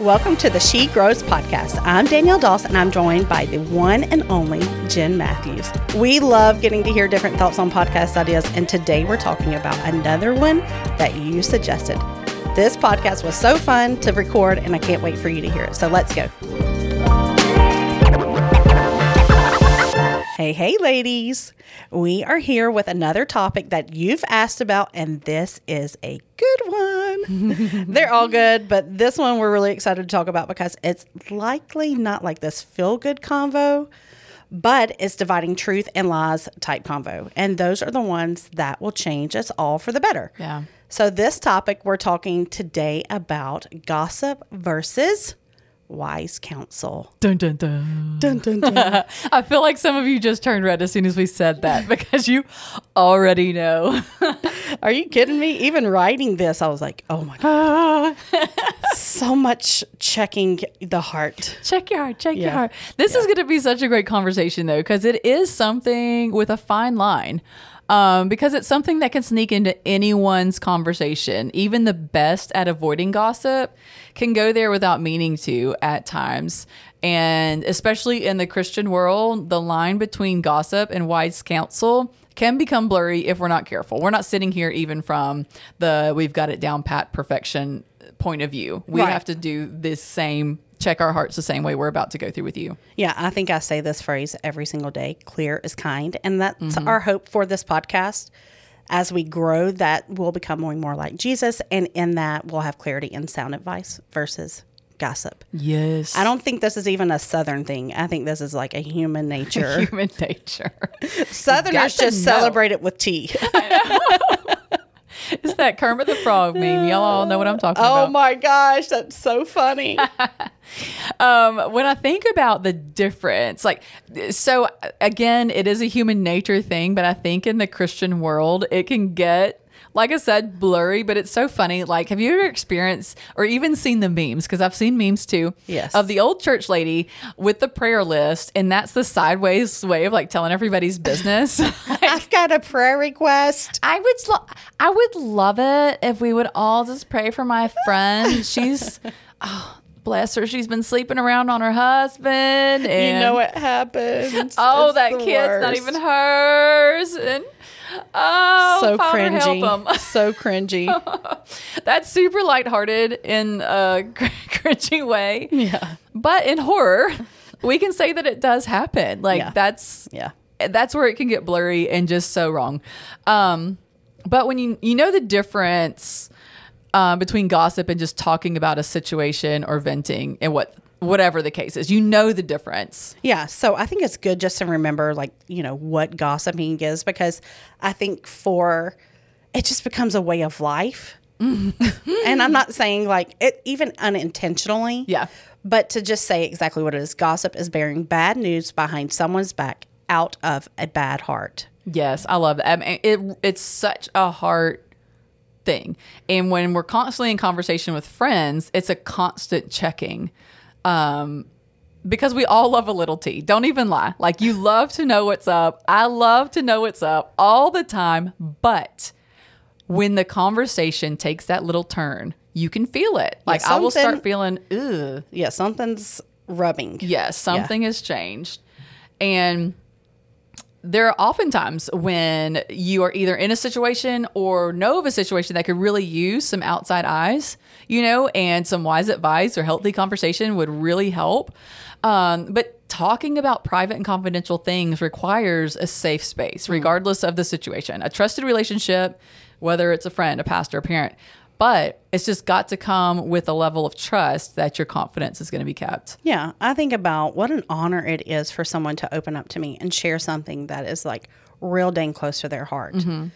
Welcome to the She Grows podcast. I'm Danielle Doss, and I'm joined by the one and only Jen Matthews. We love getting to hear different thoughts on podcast ideas, and today we're talking about another one that you suggested. This podcast was so fun to record, and I can't wait for you to hear it. So let's go. Hey, hey, ladies. We are here with another topic that you've asked about, and this is a good one. They're all good, but this one we're really excited to talk about because it's likely not like this feel good convo, but it's dividing truth and lies type convo. And those are the ones that will change us all for the better. Yeah. So, this topic we're talking today about gossip versus wise counsel. Dun, dun, dun. Dun, dun, dun. I feel like some of you just turned red as soon as we said that because you already know. Are you kidding me? Even writing this, I was like, oh my God. so much checking the heart. check your heart, check your heart. This is going to be such a great conversation, though, because it is something with a fine line. Um, because it's something that can sneak into anyone's conversation. Even the best at avoiding gossip can go there without meaning to at times. And especially in the Christian world, the line between gossip and wise counsel can become blurry if we're not careful. We're not sitting here even from the we've got it down pat perfection point of view. We Right. have to do this same check our hearts the same way we're about to go through with you. Yeah, I think I say this phrase every single day clear is kind. And that's mm-hmm. our hope for this podcast. As we grow, that we'll become more and more like Jesus. And in that, we'll have clarity and sound advice versus gossip. Yes. I don't think this is even a Southern thing. I think this is like a human nature. human nature. Southerners just know. celebrate it with tea. it's that Kermit the Frog meme. Y'all all know what I'm talking oh about. Oh my gosh, that's so funny. Um, when I think about the difference, like, so again, it is a human nature thing, but I think in the Christian world, it can get, like I said, blurry, but it's so funny. Like, have you ever experienced or even seen the memes? Because I've seen memes too. Yes. Of the old church lady with the prayer list, and that's the sideways way of like telling everybody's business. I've got a prayer request. I would lo- I would love it if we would all just pray for my friend. She's oh, bless her. She's been sleeping around on her husband. And, You know what happens. Oh, It's that kid's not even hers. And oh, so Father, cringy. so cringy. That's super lighthearted in a cr- cringy way. Yeah. But in horror, we can say that it does happen. Like Yeah. that's Yeah. that's where it can get blurry and just so wrong. Um, but when you you know the difference uh, between gossip and just talking about a situation or venting and what whatever the case is, you know the difference. Yeah, so I think it's good just to remember, like, you know, what gossiping is because I think for it just becomes a way of life. and I'm not saying like it even unintentionally. Yeah. But to just say exactly what it is gossip is bearing bad news behind someone's back out of a bad heart. Yes, I love that. I mean, it it's such a hard thing, and when we're constantly in conversation with friends, it's a constant checking. Um, because we all love a little tea. Don't even lie. Like you love to know what's up. I love to know what's up all the time. But when the conversation takes that little turn, you can feel it. Like I will start feeling, ugh. Yeah, something's rubbing. Yes, something has changed. And there are oftentimes when you are either in a situation or know of a situation that could really use some outside eyes, you know, and some wise advice or healthy conversation would really help. Um, but talking about private and confidential things requires a safe space, regardless of the situation, a trusted relationship, whether it's a friend, a pastor, a parent. But it's just got to come with a level of trust that your confidence is going to be kept. Yeah, I think about what an honor it is for someone to open up to me and share something that is like real dang close to their heart. Mm-hmm.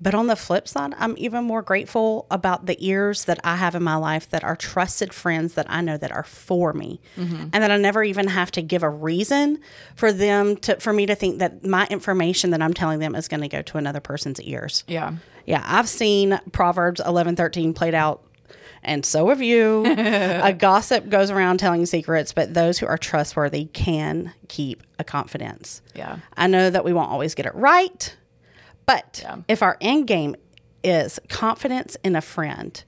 But on the flip side, I'm even more grateful about the ears that I have in my life that are trusted friends that I know that are for me, mm-hmm. and that I never even have to give a reason for them to for me to think that my information that I'm telling them is going to go to another person's ears. Yeah. Yeah, I've seen Proverbs 11, 13 played out, and so have you. a gossip goes around telling secrets, but those who are trustworthy can keep a confidence. Yeah. I know that we won't always get it right, but Yeah. if our end game is confidence in a friend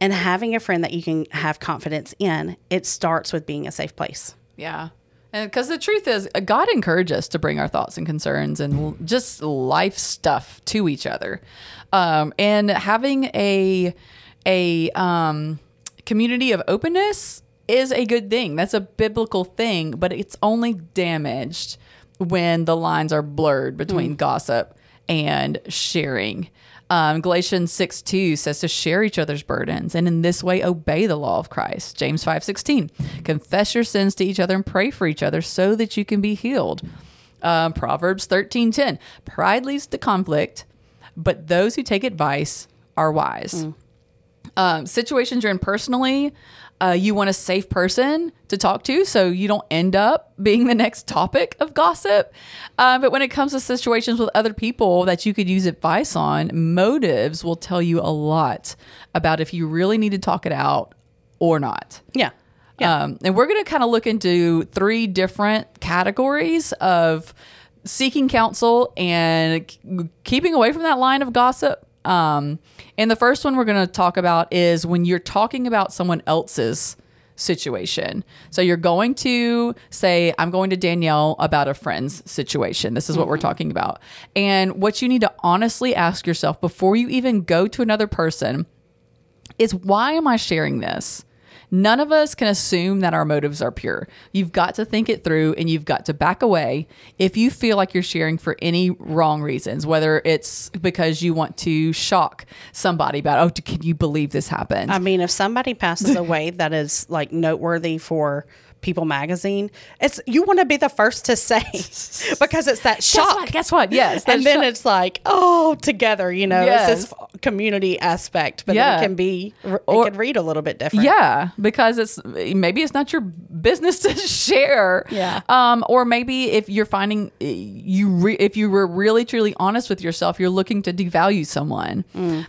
And having a friend that you can have confidence in, it starts with being a safe place. Yeah. And because the truth is, uh, God encourages us to bring our thoughts and concerns and l- just life stuff to each other. Um, and having a, a um, community of openness is a good thing. That's a biblical thing, but it's only damaged when the lines are blurred between gossip and sharing. Um, Galatians 6 2 says to share each other's burdens and in this way obey the law of Christ. James five sixteen, confess your sins to each other and pray for each other so that you can be healed. Um, Proverbs thirteen ten, pride leads to conflict, but those who take advice are wise. Um, situations you're in personally, uh, you want a safe person to talk to so you don't end up being the next topic of gossip. Uh, but when it comes to situations with other people that you could use advice on, motives will tell you a lot about if you really need to talk it out or not. Yeah. Yeah. Um, and we're going to kind of look into three different categories of seeking counsel and keeping away from that line of gossip. Um, and the first one we're going to talk about is when you're talking about someone else's situation. So you're going to say, I'm going to Danielle about a friend's situation. This is what we're talking about. And what you need to honestly ask yourself before you even go to another person is why am I sharing this? None of us can assume that our motives are pure. You've got to think it through and you've got to back away if you feel like you're sharing for any wrong reasons, whether it's because you want to shock somebody about, oh, can you believe this happened? I mean, if somebody passes away that is like noteworthy for People magazine, it's you want to be the first to say because it's that Guess shock. what? Guess what? Yes. and then shock. it's like, oh, together, you know, Yes. it's this community aspect, but Yeah. it can be, it Or- can read a little bit different. Yeah, because it's maybe it's not your business to share. Yeah. Um, or maybe if you're finding uh, you re- if you were really truly honest with yourself, you're looking to devalue someone.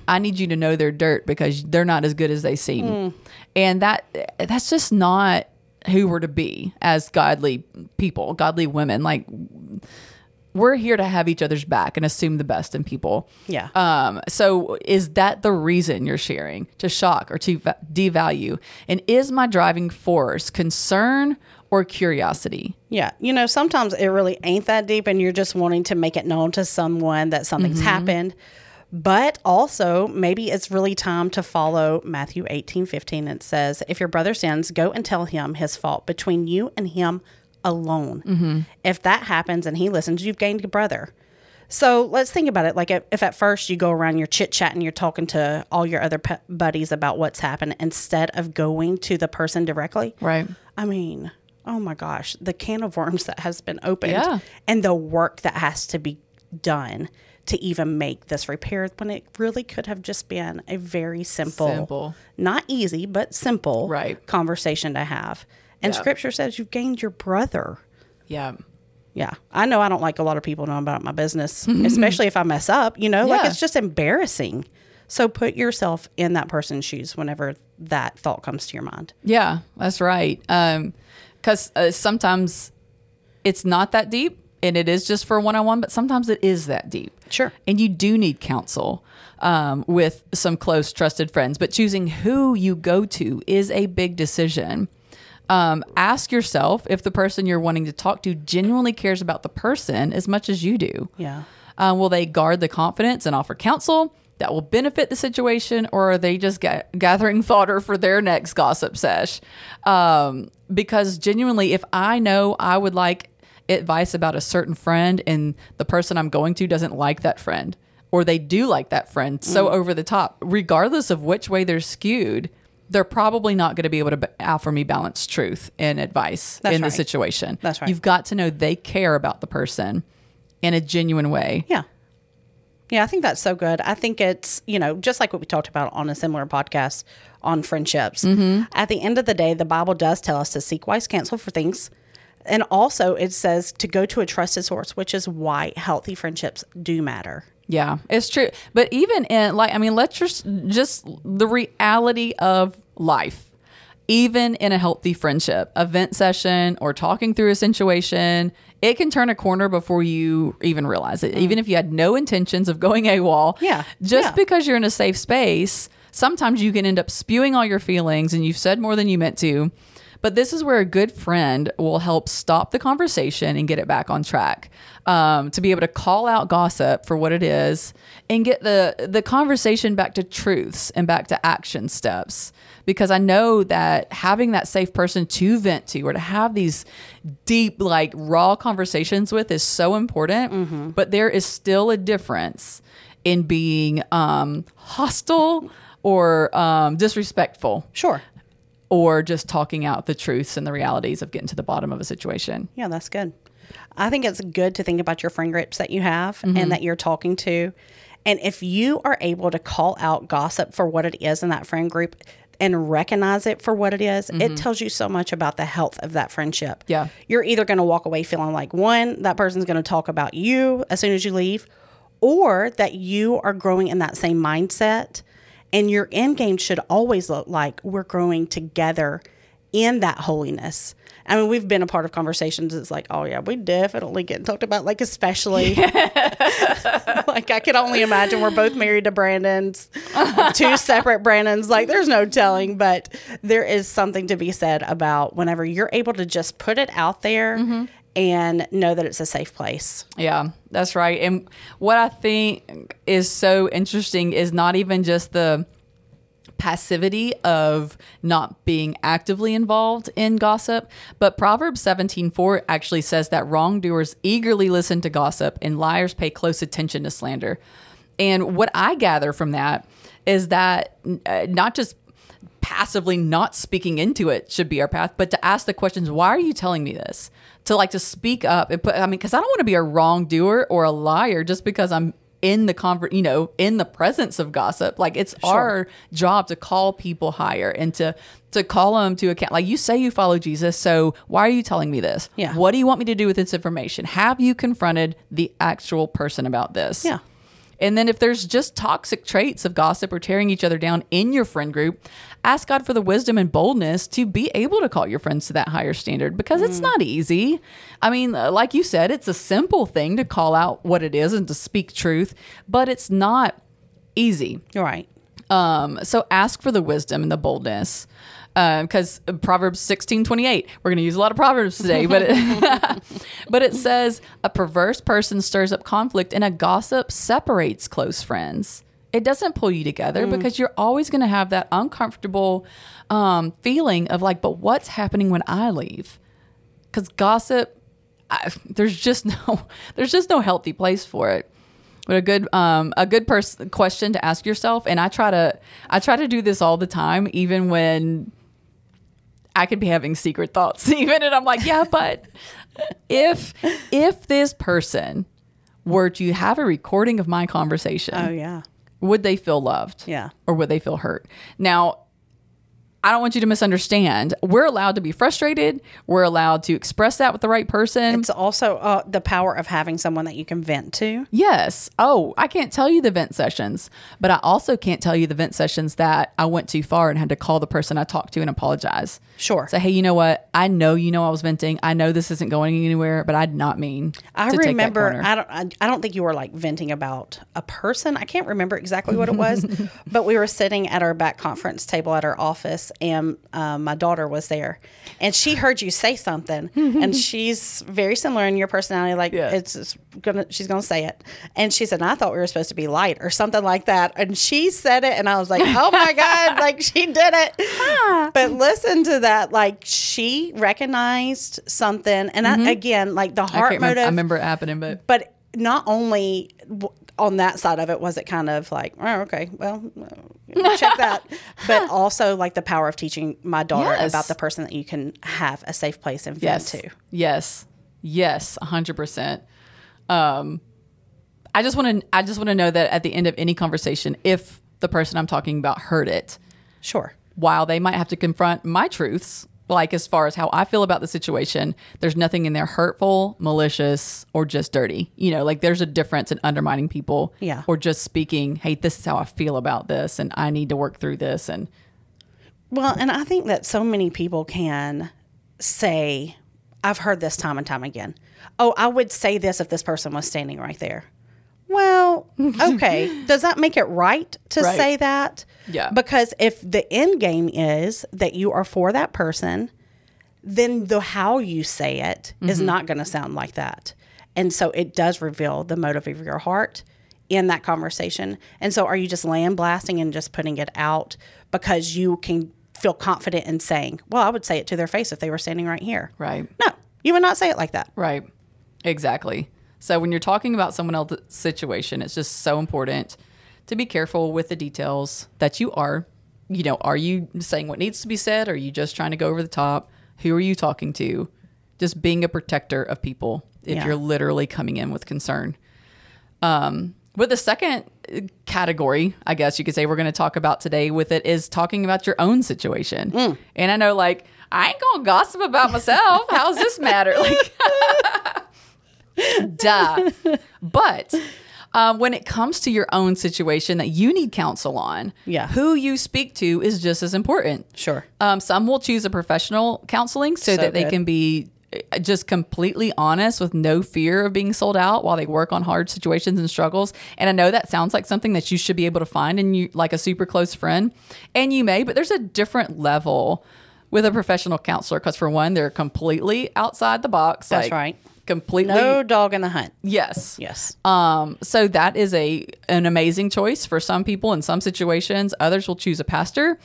I need you to know their dirt because they're not as good as they seem, and that that's just not who we're to be as godly people, godly women. Like we're here to have each other's back and assume the best in people. Yeah. Um, so is that the reason you're sharing to shock or to va- devalue? And is my driving force concern or curiosity? Yeah. You know, sometimes it really ain't that deep and you're just wanting to make it known to someone that something's happened. But also, maybe it's really time to follow Matthew 18 15. It says, If your brother sins, go and tell him his fault between you and him alone. Mm-hmm. If that happens and he listens, you've gained a brother. So let's think about it. Like, if, if at first you go around, you're chit chatting, you're talking to all your other pe- buddies about what's happened instead of going to the person directly. Right. I mean, oh my gosh, the can of worms that has been opened Yeah. and the work that has to be done to even make this repair when it really could have just been a very simple, Simple. not easy, but simple Right. conversation to have. And Yeah. scripture says you've gained your brother. Yeah. Yeah. I know I don't like a lot of people knowing about my business, especially if I mess up, you know, like it's just embarrassing. So put yourself in that person's shoes whenever that thought comes to your mind. Yeah, that's right. Um, because uh, sometimes it's not that deep and it is just for one on one, but sometimes it is that deep. Sure. And you do need counsel um, with some close, trusted friends, but choosing who you go to is a big decision. Um, ask yourself if the person you're wanting to talk to genuinely cares about the person as much as you do. Yeah. Uh, will they guard the confidence and offer counsel that will benefit the situation, or are they just ga- gathering fodder for their next gossip sesh? Um, because genuinely, if I know I would like advice about a certain friend and the person I'm going to doesn't like that friend, or they do like that friend so Mm. over the top, regardless of which way they're skewed, they're probably not going to be able to b- offer me balanced truth and advice That's in the situation. That's right. You've got to know they care about the person in a genuine way. Yeah. Yeah, I think that's so good. I think it's, you know, just like what we talked about on a similar podcast on friendships. At the end of the day, the Bible does tell us to seek wise counsel for things. And also, it says to go to a trusted source, which is why healthy friendships do matter. Yeah, it's true. But even in like, I mean, let's just just the reality of life. Even in a healthy friendship, a vent session or talking through a situation, it can turn a corner before you even realize it. Even if you had no intentions of going AWOL, Yeah, just yeah. because you're in a safe space, sometimes you can end up spewing all your feelings and you've said more than you meant to. But this is where a good friend will help stop the conversation and get it back on track. Um, to be able to call out gossip for what it is and get the the conversation back to truths and back to action steps. Because I know that having that safe person to vent to or to have these deep, like raw conversations with is so important. But there is still a difference in being um, hostile or um, disrespectful Sure. Or just talking out the truths and the realities of getting to the bottom of a situation. Yeah, that's good. I think it's good to think about your friend groups that you have Mm-hmm. and that you're talking to. And if you are able to call out gossip for what it is in that friend group and recognize it for what it is, it tells you so much about the health of that friendship. Mm-hmm. Yeah. You're either going to walk away feeling like one, that person's going to talk about you as soon as you leave, or that you are growing in that same mindset. And your end game should always look like we're growing together in that holiness. I mean, we've been a part of conversations. It's like, oh yeah, we definitely get talked about, like especially. like I could only imagine we're both married to Brandons, two separate Brandons. Like there's no telling, but there is something to be said about whenever you're able to just put it out there mm-hmm. And know that it's a safe place. Yeah, that's right. And what I think is so interesting is not even just the passivity of not being actively involved in gossip, but Proverbs 17:4 actually says that wrongdoers eagerly listen to gossip and liars pay close attention to slander. And what I gather from that is that uh, not just passively not speaking into it should be our path, but to ask the questions, why are you telling me this? To like to speak up and put, I mean, because I don't want to be a wrongdoer or a liar just because I'm in the convert, you know, in the presence of gossip. Like it's our job to call people higher and to to call them to account. Like you say you follow Jesus, so why are you telling me this? Yeah. What do you want me to do with this information? Have you confronted the actual person about this? Yeah. And then if there's just toxic traits of gossip or tearing each other down in your friend group, ask God for the wisdom and boldness to be able to call your friends to that higher standard because it's not easy. I mean, uh, like you said, it's a simple thing to call out what it is and to speak truth, but it's not easy. You're right. Um, so ask for the wisdom and the boldness. Because Proverbs sixteen twenty eight, we're going to use a lot of Proverbs today, but it, but it says a perverse person stirs up conflict and a gossip separates close friends. It doesn't pull you together because you're always going to have that uncomfortable um, feeling of like, but what's happening when I leave? Because gossip, I, there's just no, there's just no healthy place for it but a good um a good person question to ask yourself and i try to i try to do this all the time even when i could be having secret thoughts even and i'm like yeah but if if this person were to have a recording of my conversation Oh yeah. would they feel loved Yeah. or would they feel hurt now I don't want you to misunderstand. We're allowed to be frustrated. We're allowed to express that with the right person. It's also uh, the power of having someone that you can vent to. Yes. Oh, I can't tell you the vent sessions, but I also can't tell you the vent sessions that I went too far and had to call the person I talked to and apologize. Sure. Say, hey, you know what? I know you know I was venting. I know this isn't going anywhere, but I did not mean. I to take that remember. I don't. I, I don't think you were like venting about a person. I can't remember exactly what it was, but we were sitting at our back conference table at our office, and um, my daughter was there, and she heard you say something, and she's very similar in your personality. Like Yeah. it's, it's gonna, she's gonna say it, and she said, "I thought we were supposed to be light or something like that," and she said it, and I was like, "Oh my god!" Like she did it. but listen to that. Like she recognized something, and I, again, like the heart remember, motive I remember it happening, but but not only on that side of it was it kind of like oh okay well uh, check that but also like the power of teaching my daughter Yes. about the person that you can have a safe place and vent yes, to yes, yes, hundred percent. Um, I just want to. I just want to know that at the end of any conversation, if the person I'm talking about heard it, sure while they might have to confront my truths, like as far as how I feel about the situation, there's nothing in there hurtful, malicious, or just dirty. You know, like there's a difference in undermining people Yeah. or just speaking, hey, this is how I feel about this and I need to work through this. And well and i think that so many people can say i've heard this time and time again oh i would say this if this person was standing right there Well, okay. Does that make it right to Right. say that? Yeah. Because if the end game is that you are for that person, then the how you say it is Mm-hmm. not going to sound like that. And so it does reveal the motive of your heart in that conversation. And so are you just land blasting and just putting it out because you can feel confident in saying, well, I would say it to their face if they were standing right here. Right. No, you would not say it like that. Right. Exactly. So when you're talking about someone else's situation, it's just so important to be careful with the details that you are. You know, are you saying what needs to be said? Or Are you just trying to go over the top? Who are you talking to? Just being a protector of people if Yeah. you're literally coming in with concern. Um, but the second uh, category, I guess you could say, we're going to talk about today with it is talking about your own situation. And I know, like, I ain't gonna gossip about myself. How's this matter? Like, duh. But um, when it comes to your own situation that you need counsel on, Yeah. who you speak to is just as important. Sure. Um, some will choose a professional counseling so, So that they good. can be uh, just completely honest with no fear of being sold out while they work on hard situations and struggles. And I know that sounds like something that you should be able to find in you like a super close friend, and you may, but there's a different level with a professional counselor because for one, they're completely outside the box. That's like, right. Completely. No dog in the hunt. Yes. Yes. Um, so that is a an amazing choice for some people in some situations. Others will choose a pastor.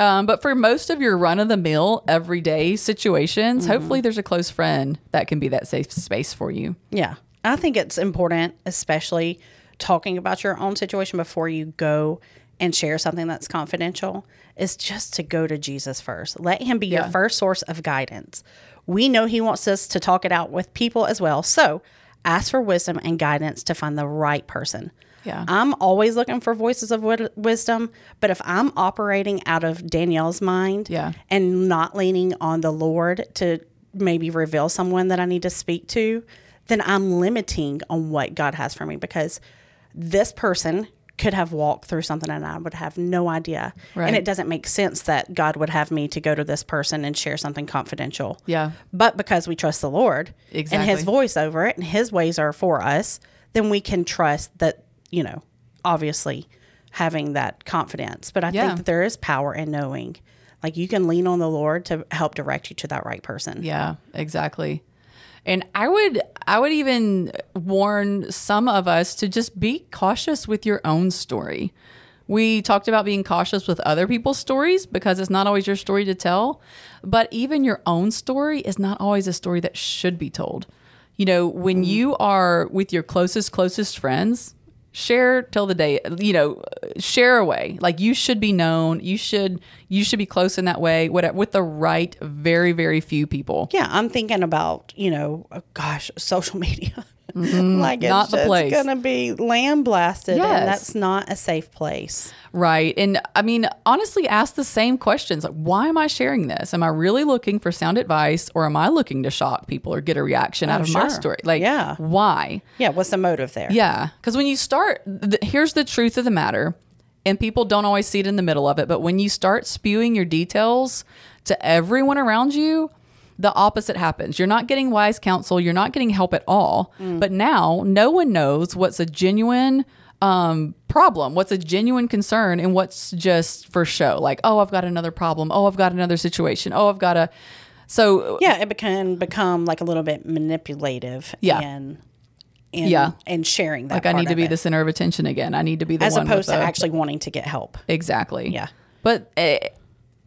Um, but for most of your run of the mill everyday situations, Mm-hmm. hopefully there's a close friend that can be that safe space for you. Yeah. I think it's important, especially talking about your own situation before you go and share something that's confidential, is just to go to Jesus first. Let him be Yeah. your first source of guidance. We know he wants us to talk it out with people as well. So ask for wisdom and guidance to find the right person. Yeah. I'm always looking for voices of wisdom, but if I'm operating out of Danielle's mind Yeah. and not leaning on the Lord to maybe reveal someone that I need to speak to, then I'm limiting on what God has for me because this person could have walked through something and I would have no idea. Right. And it doesn't make sense that God would have me to go to this person and share something confidential. Yeah. But because we trust the Lord and his voice over it and his ways are for us, then we can trust that, you know, obviously having that confidence. But I Yeah. think that there is power in knowing. Like you can lean on the Lord to help direct you to that right person. Yeah, exactly. And I would I would even warn some of us to just be cautious with your own story. We talked about being cautious with other people's stories because it's not always your story to tell, but even your own story is not always a story that should be told. You know, when mm-hmm. you are with your closest closest friends, share till the day you know share away. Like you should be known. You should you should be close in that way with, with the right very very few people. Yeah, I'm thinking about, you know, oh, gosh, social media. Mm-hmm. like it's Not the just place. gonna be lamb blasted Yes. and that's not a safe place. Right. And I mean, honestly, ask the same questions like, why am I sharing this? Am I really looking for sound advice or am I looking to shock people or get a reaction oh, out of my Oh, story? Like, Yeah. why? Yeah, what's the motive there? Yeah. Because when you start, th- here's the truth of the matter, and people don't always see it in the middle of it, but when you start spewing your details to everyone around you, the opposite happens. You're not getting wise counsel, you're not getting help at all. But now no one knows what's a genuine um, problem, what's a genuine concern, and what's just for show. Like, oh, I've got another problem. Oh, I've got another situation. Oh, I've got a. So Yeah, it can become like a little bit manipulative Yeah. in Yeah. and sharing that like I need to be it, the center of attention again. I need to be the as opposed to the- actually wanting to get help. Exactly. Yeah. But uh,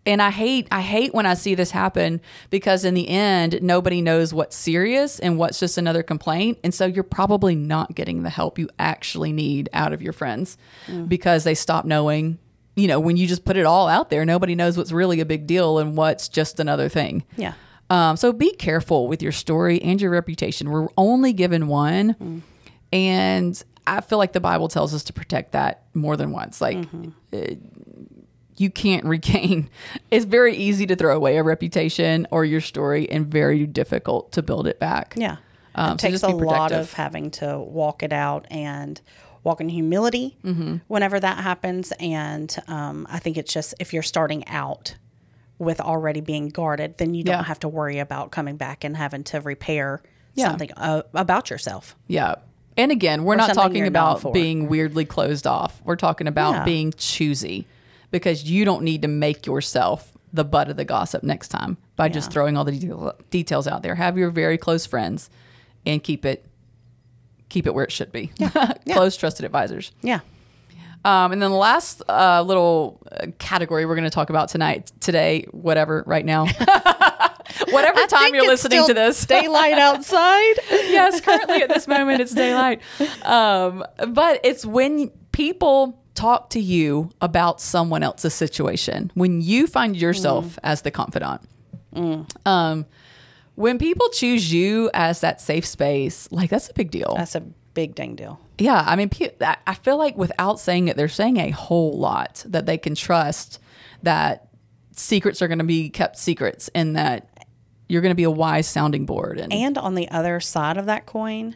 and I hate I hate when I see this happen because in the end nobody knows what's serious and what's just another complaint and so you're probably not getting the help you actually need out of your friends Mm. because they stop knowing you know when you just put it all out there nobody knows what's really a big deal and what's just another thing. Yeah. Um, so be careful with your story and your reputation. We're only given one, Mm. and I feel like the Bible tells us to protect that more than once. Like Mm-hmm. uh, you can't regain. It's very easy to throw away a reputation or your story, and very difficult to build it back. Yeah. Um, it so takes a lot of having to walk it out and walk in humility Mm-hmm. whenever that happens. And um, I think it's just if you're starting out with already being guarded, then you don't Yeah. have to worry about coming back and having to repair Yeah. something uh, about yourself. Yeah. And again, we're Or not talking about being weirdly closed off. We're talking about Yeah. being choosy because you don't need to make yourself the butt of the gossip next time by just throwing all the detail, details out there. Have your very close friends and keep it keep it where it should be. Yeah, close trusted advisors. Yeah. Um, and then the last uh, little uh, category we're going to talk about tonight, today, whatever, right now, whatever I time you're listening to this, daylight outside. yes, currently at this moment it's daylight. Um, but it's when people talk to you about someone else's situation, when you find yourself as the confidant. Um, when people choose you as that safe space, like that's a big deal. That's a big dang deal. Yeah, I mean, I I feel like without saying it, they're saying a whole lot that they can trust that secrets are going to be kept secrets and that you're going to be a wise sounding board. And, And on the other side of that coin,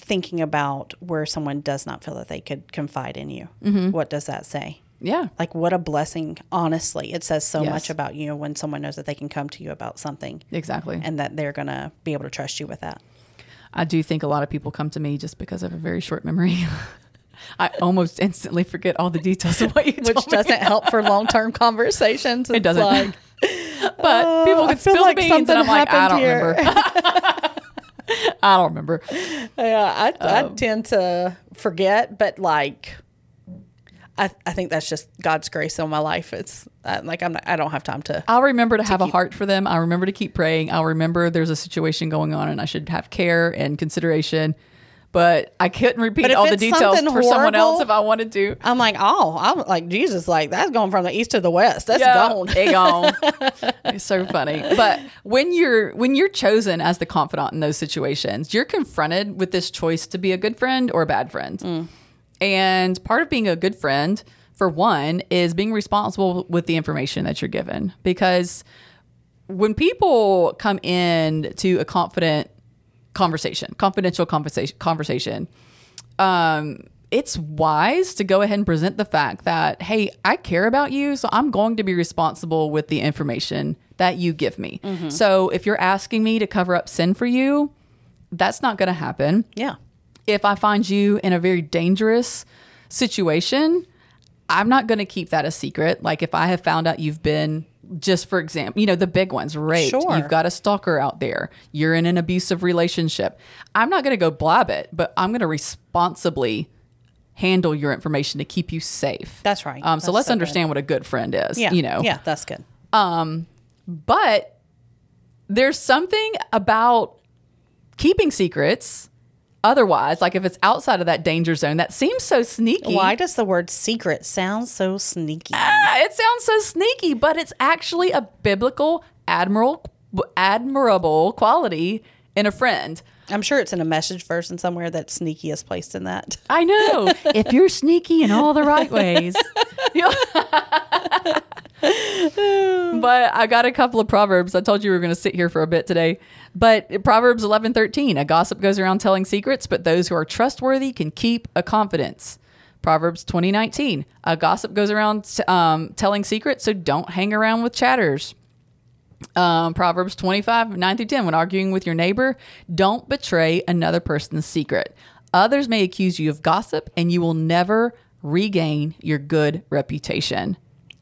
thinking about where someone does not feel that they could confide in you. Mm-hmm. What does that say? yeah, Like, what a blessing, honestly. It says so Yes. much about you when someone knows that they can come to you about something exactly. and that they're going to be able to trust you with that. I do think a lot of people come to me just because of a very short memory. I almost instantly forget all the details of what you Which told me. doesn't help for long term conversations. It doesn't. Like, But people I can spill like beans, and something I'm like, I don't here. remember. I don't remember. yeah, I, I Um, tend to forget, but like, I, I think that's just God's grace on my life. It's uh, like I'm not, I don't have time to. I'll remember to have a heart for them. I'll remember to keep praying. I'll remember there's a situation going on and I should have care and consideration. But I couldn't repeat all the details for someone else if I wanted to. I'm like, oh, I'm like Jesus. Like that's going from the east to the west. That's Yeah, gone. it gone. it's so funny. But when you're when you're chosen as the confidant in those situations, you're confronted with this choice to be a good friend or a bad friend. Mm. And part of being a good friend, for one, is being responsible with the information that you're given. Because when people come in to a confident conversation, confidential conversation, conversation, um, it's wise to go ahead and present the fact that, hey, I care about you, so I'm going to be responsible with the information that you give me. So if you're asking me to cover up sin for you, that's not going to happen Yeah. if I find you in a very dangerous situation, I'm not going to keep that a secret. Like if I have found out you've been just for example, you know, the big ones, raped, Sure. you've got a stalker out there, you're in an abusive relationship. I'm not going to go blab it, but I'm going to responsibly handle your information to keep you safe. That's right. Um, so That's let's so good. understand what a good friend is, Yeah. you know. Yeah, that's good. Um, But there's something about keeping secrets otherwise, like if it's outside of that danger zone, that seems so sneaky. Why does the word secret sound so sneaky? Ah, it sounds so sneaky, but it's actually a biblical admiral admirable quality in a friend. I'm sure it's in a message verse and somewhere that sneaky is placed in that. I know. if you're sneaky in all the right ways. but I got a couple of proverbs. I told you we were going to sit here for a bit today. But Proverbs 11, 13, a gossip goes around telling secrets, but those who are trustworthy can keep a confidence. Proverbs 20, 19, a gossip goes around um, telling secrets, so don't hang around with chatters. Um, Proverbs 25, 9 through 10. When arguing with your neighbor, don't betray another person's secret. Others may accuse you of gossip, and you will never regain your good reputation.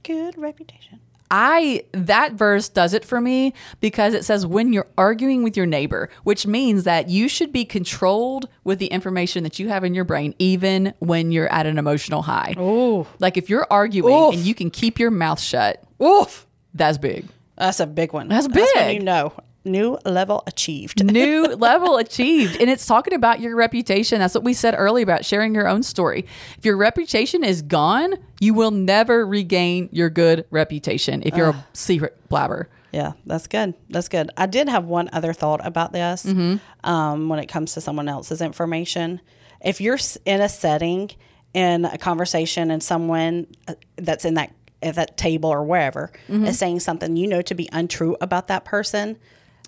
Good reputation. I that verse does it for me because it says when you're arguing with your neighbor, which means that you should be controlled with the information that you have in your brain even when you're at an emotional high. Ooh. Like if you're arguing Oof. and you can keep your mouth shut, Oof. that's big. That's a big one. That's big. you know. New level achieved. new level achieved. And it's talking about your reputation. That's what we said earlier about sharing your own story. If your reputation is gone, you will never regain your good reputation if you're a secret blabber. Yeah, that's good. That's good. I did have one other thought about this Mm-hmm. um, when it comes to someone else's information. If you're in a setting, in a conversation, and someone uh, that's in that at that table or wherever Mm-hmm. is saying something you know to be untrue about that person,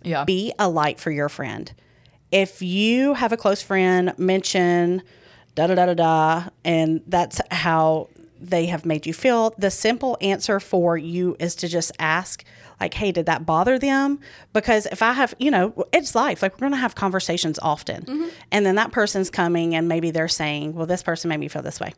Yeah. be a light for your friend. If you have a close friend mention da da da da da, and that's how they have made you feel. The simple answer for you is to just ask, like, hey, did that bother them? Because if I have, you know, it's life. Like, we're going to have conversations often. Mm-hmm. And then that person's coming and maybe they're saying, well, this person made me feel this way.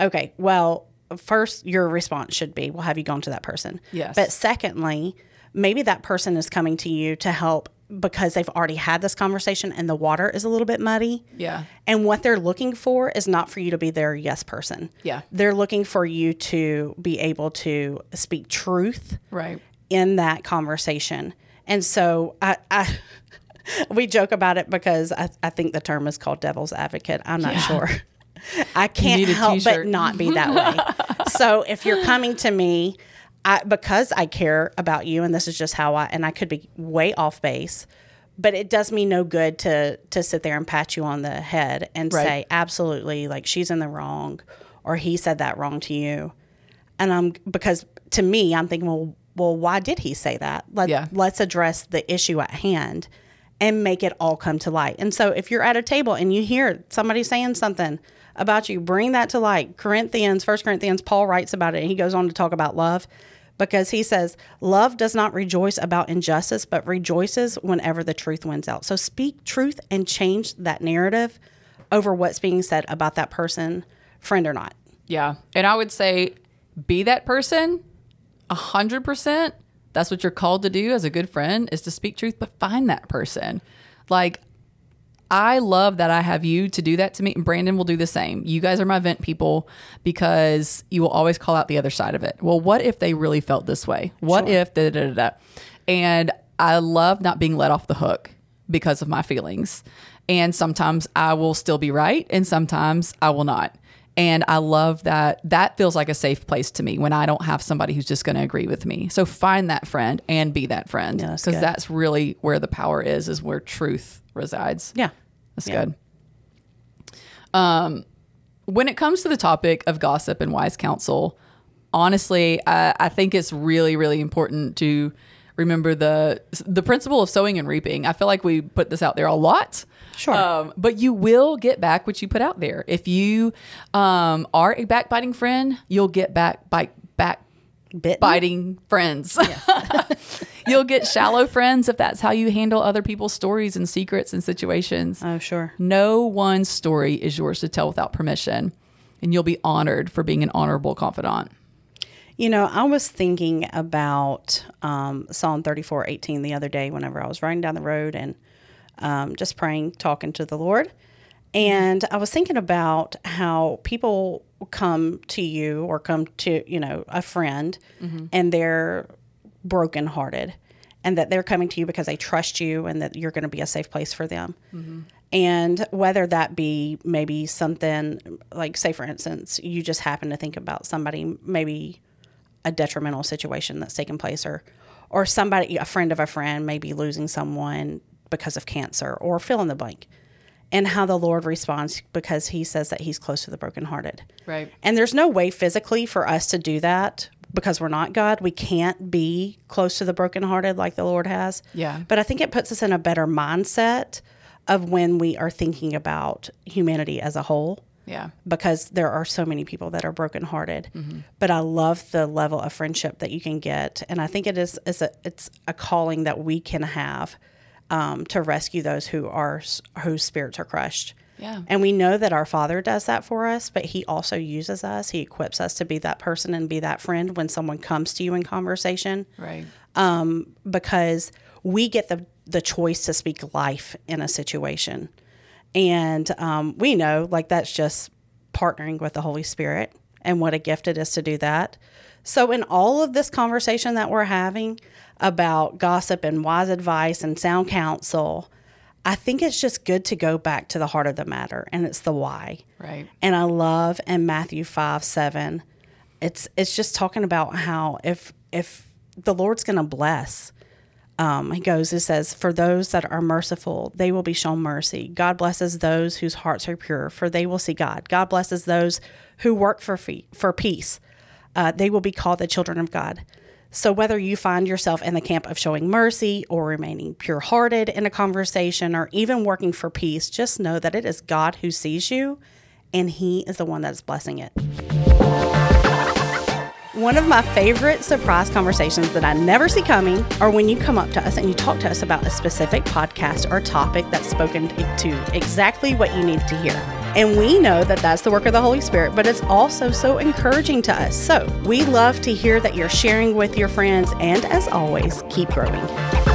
Okay, well, first, your response should be, well, have you gone to that person? Yes. But secondly, maybe that person is coming to you to help because they've already had this conversation and the water is a little bit muddy. Yeah. And what they're looking for is not for you to be their yes person. Yeah. They're looking for you to be able to speak truth Right. in that conversation. And so I, I we joke about it because I, I think the term is called devil's advocate. I'm not Yeah. sure. I can't help but t-shirt. not be that way. so if you're coming to me, I, because I care about you, and this is just how I, and I could be way off base, but it does me no good to to sit there and pat you on the head and Right. say absolutely like she's in the wrong, or he said that wrong to you, and I'm because to me I'm thinking well well why did he say that? Let, Yeah. Let's address the issue at hand and make it all come to light. And so if you're at a table and you hear somebody saying something about you, bring that to light. Corinthians, First Corinthians, Paul writes about it and he goes on to talk about love because he says, Love does not rejoice about injustice, but rejoices whenever the truth wins out. So speak truth and change that narrative over what's being said about that person, friend or not. Yeah. And I would say be that person a hundred percent. That's what you're called to do as a good friend is to speak truth, but find that person. Like I love that I have you to do that to me. And Brandon will do the same. You guys are my vent people because you will always call out the other side of it. Well, what if they really felt this way? What if da da da da? And I love not being let off the hook because of my feelings. And sometimes I will still be right, and sometimes I will not. And I love that that feels like a safe place to me when I don't have somebody who's just going to agree with me. So find that friend and be that friend Yeah, that's because that's really where the power is, is where truth resides. Yeah. That's Yeah. good. Um, when it comes to the topic of gossip and wise counsel, honestly, I, I think it's really, really important to remember the the principle of sowing and reaping. I feel like we put this out there a lot. Sure. Um, but you will get back what you put out there. If you um, are a backbiting friend, you'll get back bite back Bitten? biting friends. You'll get shallow friends if that's how you handle other people's stories and secrets and situations. Oh, sure. No one's story is yours to tell without permission, and you'll be honored for being an honorable confidant. You know, I was thinking about um, Psalm 34 18 the other day whenever I was riding down the road and um, just praying, talking to the Lord. And I was thinking about how people come to you or come to, you know, a friend and they're brokenhearted and that they're coming to you because they trust you and that you're going to be a safe place for them. And whether that be maybe something like, say, for instance, you just happen to think about somebody, maybe a detrimental situation that's taken place, or or somebody, a friend of a friend, maybe losing someone because of cancer, or fill in the blank, and how the Lord responds because He says that He's close to the brokenhearted. Right. And there's no way physically for us to do that because we're not God. We can't be close to the brokenhearted like the Lord has. Yeah. But I think it puts us in a better mindset of when we are thinking about humanity as a whole Yeah. because there are so many people that are brokenhearted. But I love the level of friendship that you can get, and I think it is it's a it's a calling that we can have um, to rescue those who are whose spirits are crushed. Yeah. And we know that our Father does that for us, but He also uses us. He equips us to be that person and be that friend when someone comes to you in conversation Right. because we get the the choice to speak life in a situation, and um, we know like that's just partnering with the Holy Spirit, and what a gift it is to do that. So, in all of this conversation that we're having about gossip and wise advice and sound counsel, I think it's just good to go back to the heart of the matter, and it's the why. Right. And I love in Matthew 5 7, it's it's just talking about how if if the Lord's gonna bless, um, he goes, it says, For those that are merciful, they will be shown mercy. God blesses those whose hearts are pure, for they will see God. God blesses those who work for fee, for peace. Uh, they will be called the children of God. So, whether you find yourself in the camp of showing mercy or remaining pure hearted in a conversation or even working for peace, just know that it is God who sees you and He is the one that is blessing it. One of my favorite surprise conversations that I never see coming are when you come up to us and you talk to us about a specific podcast or topic that's spoken to exactly what you need to hear. And we know that that's the work of the Holy Spirit, but it's also so encouraging to us. So we love to hear that you're sharing with your friends. And as always, keep growing.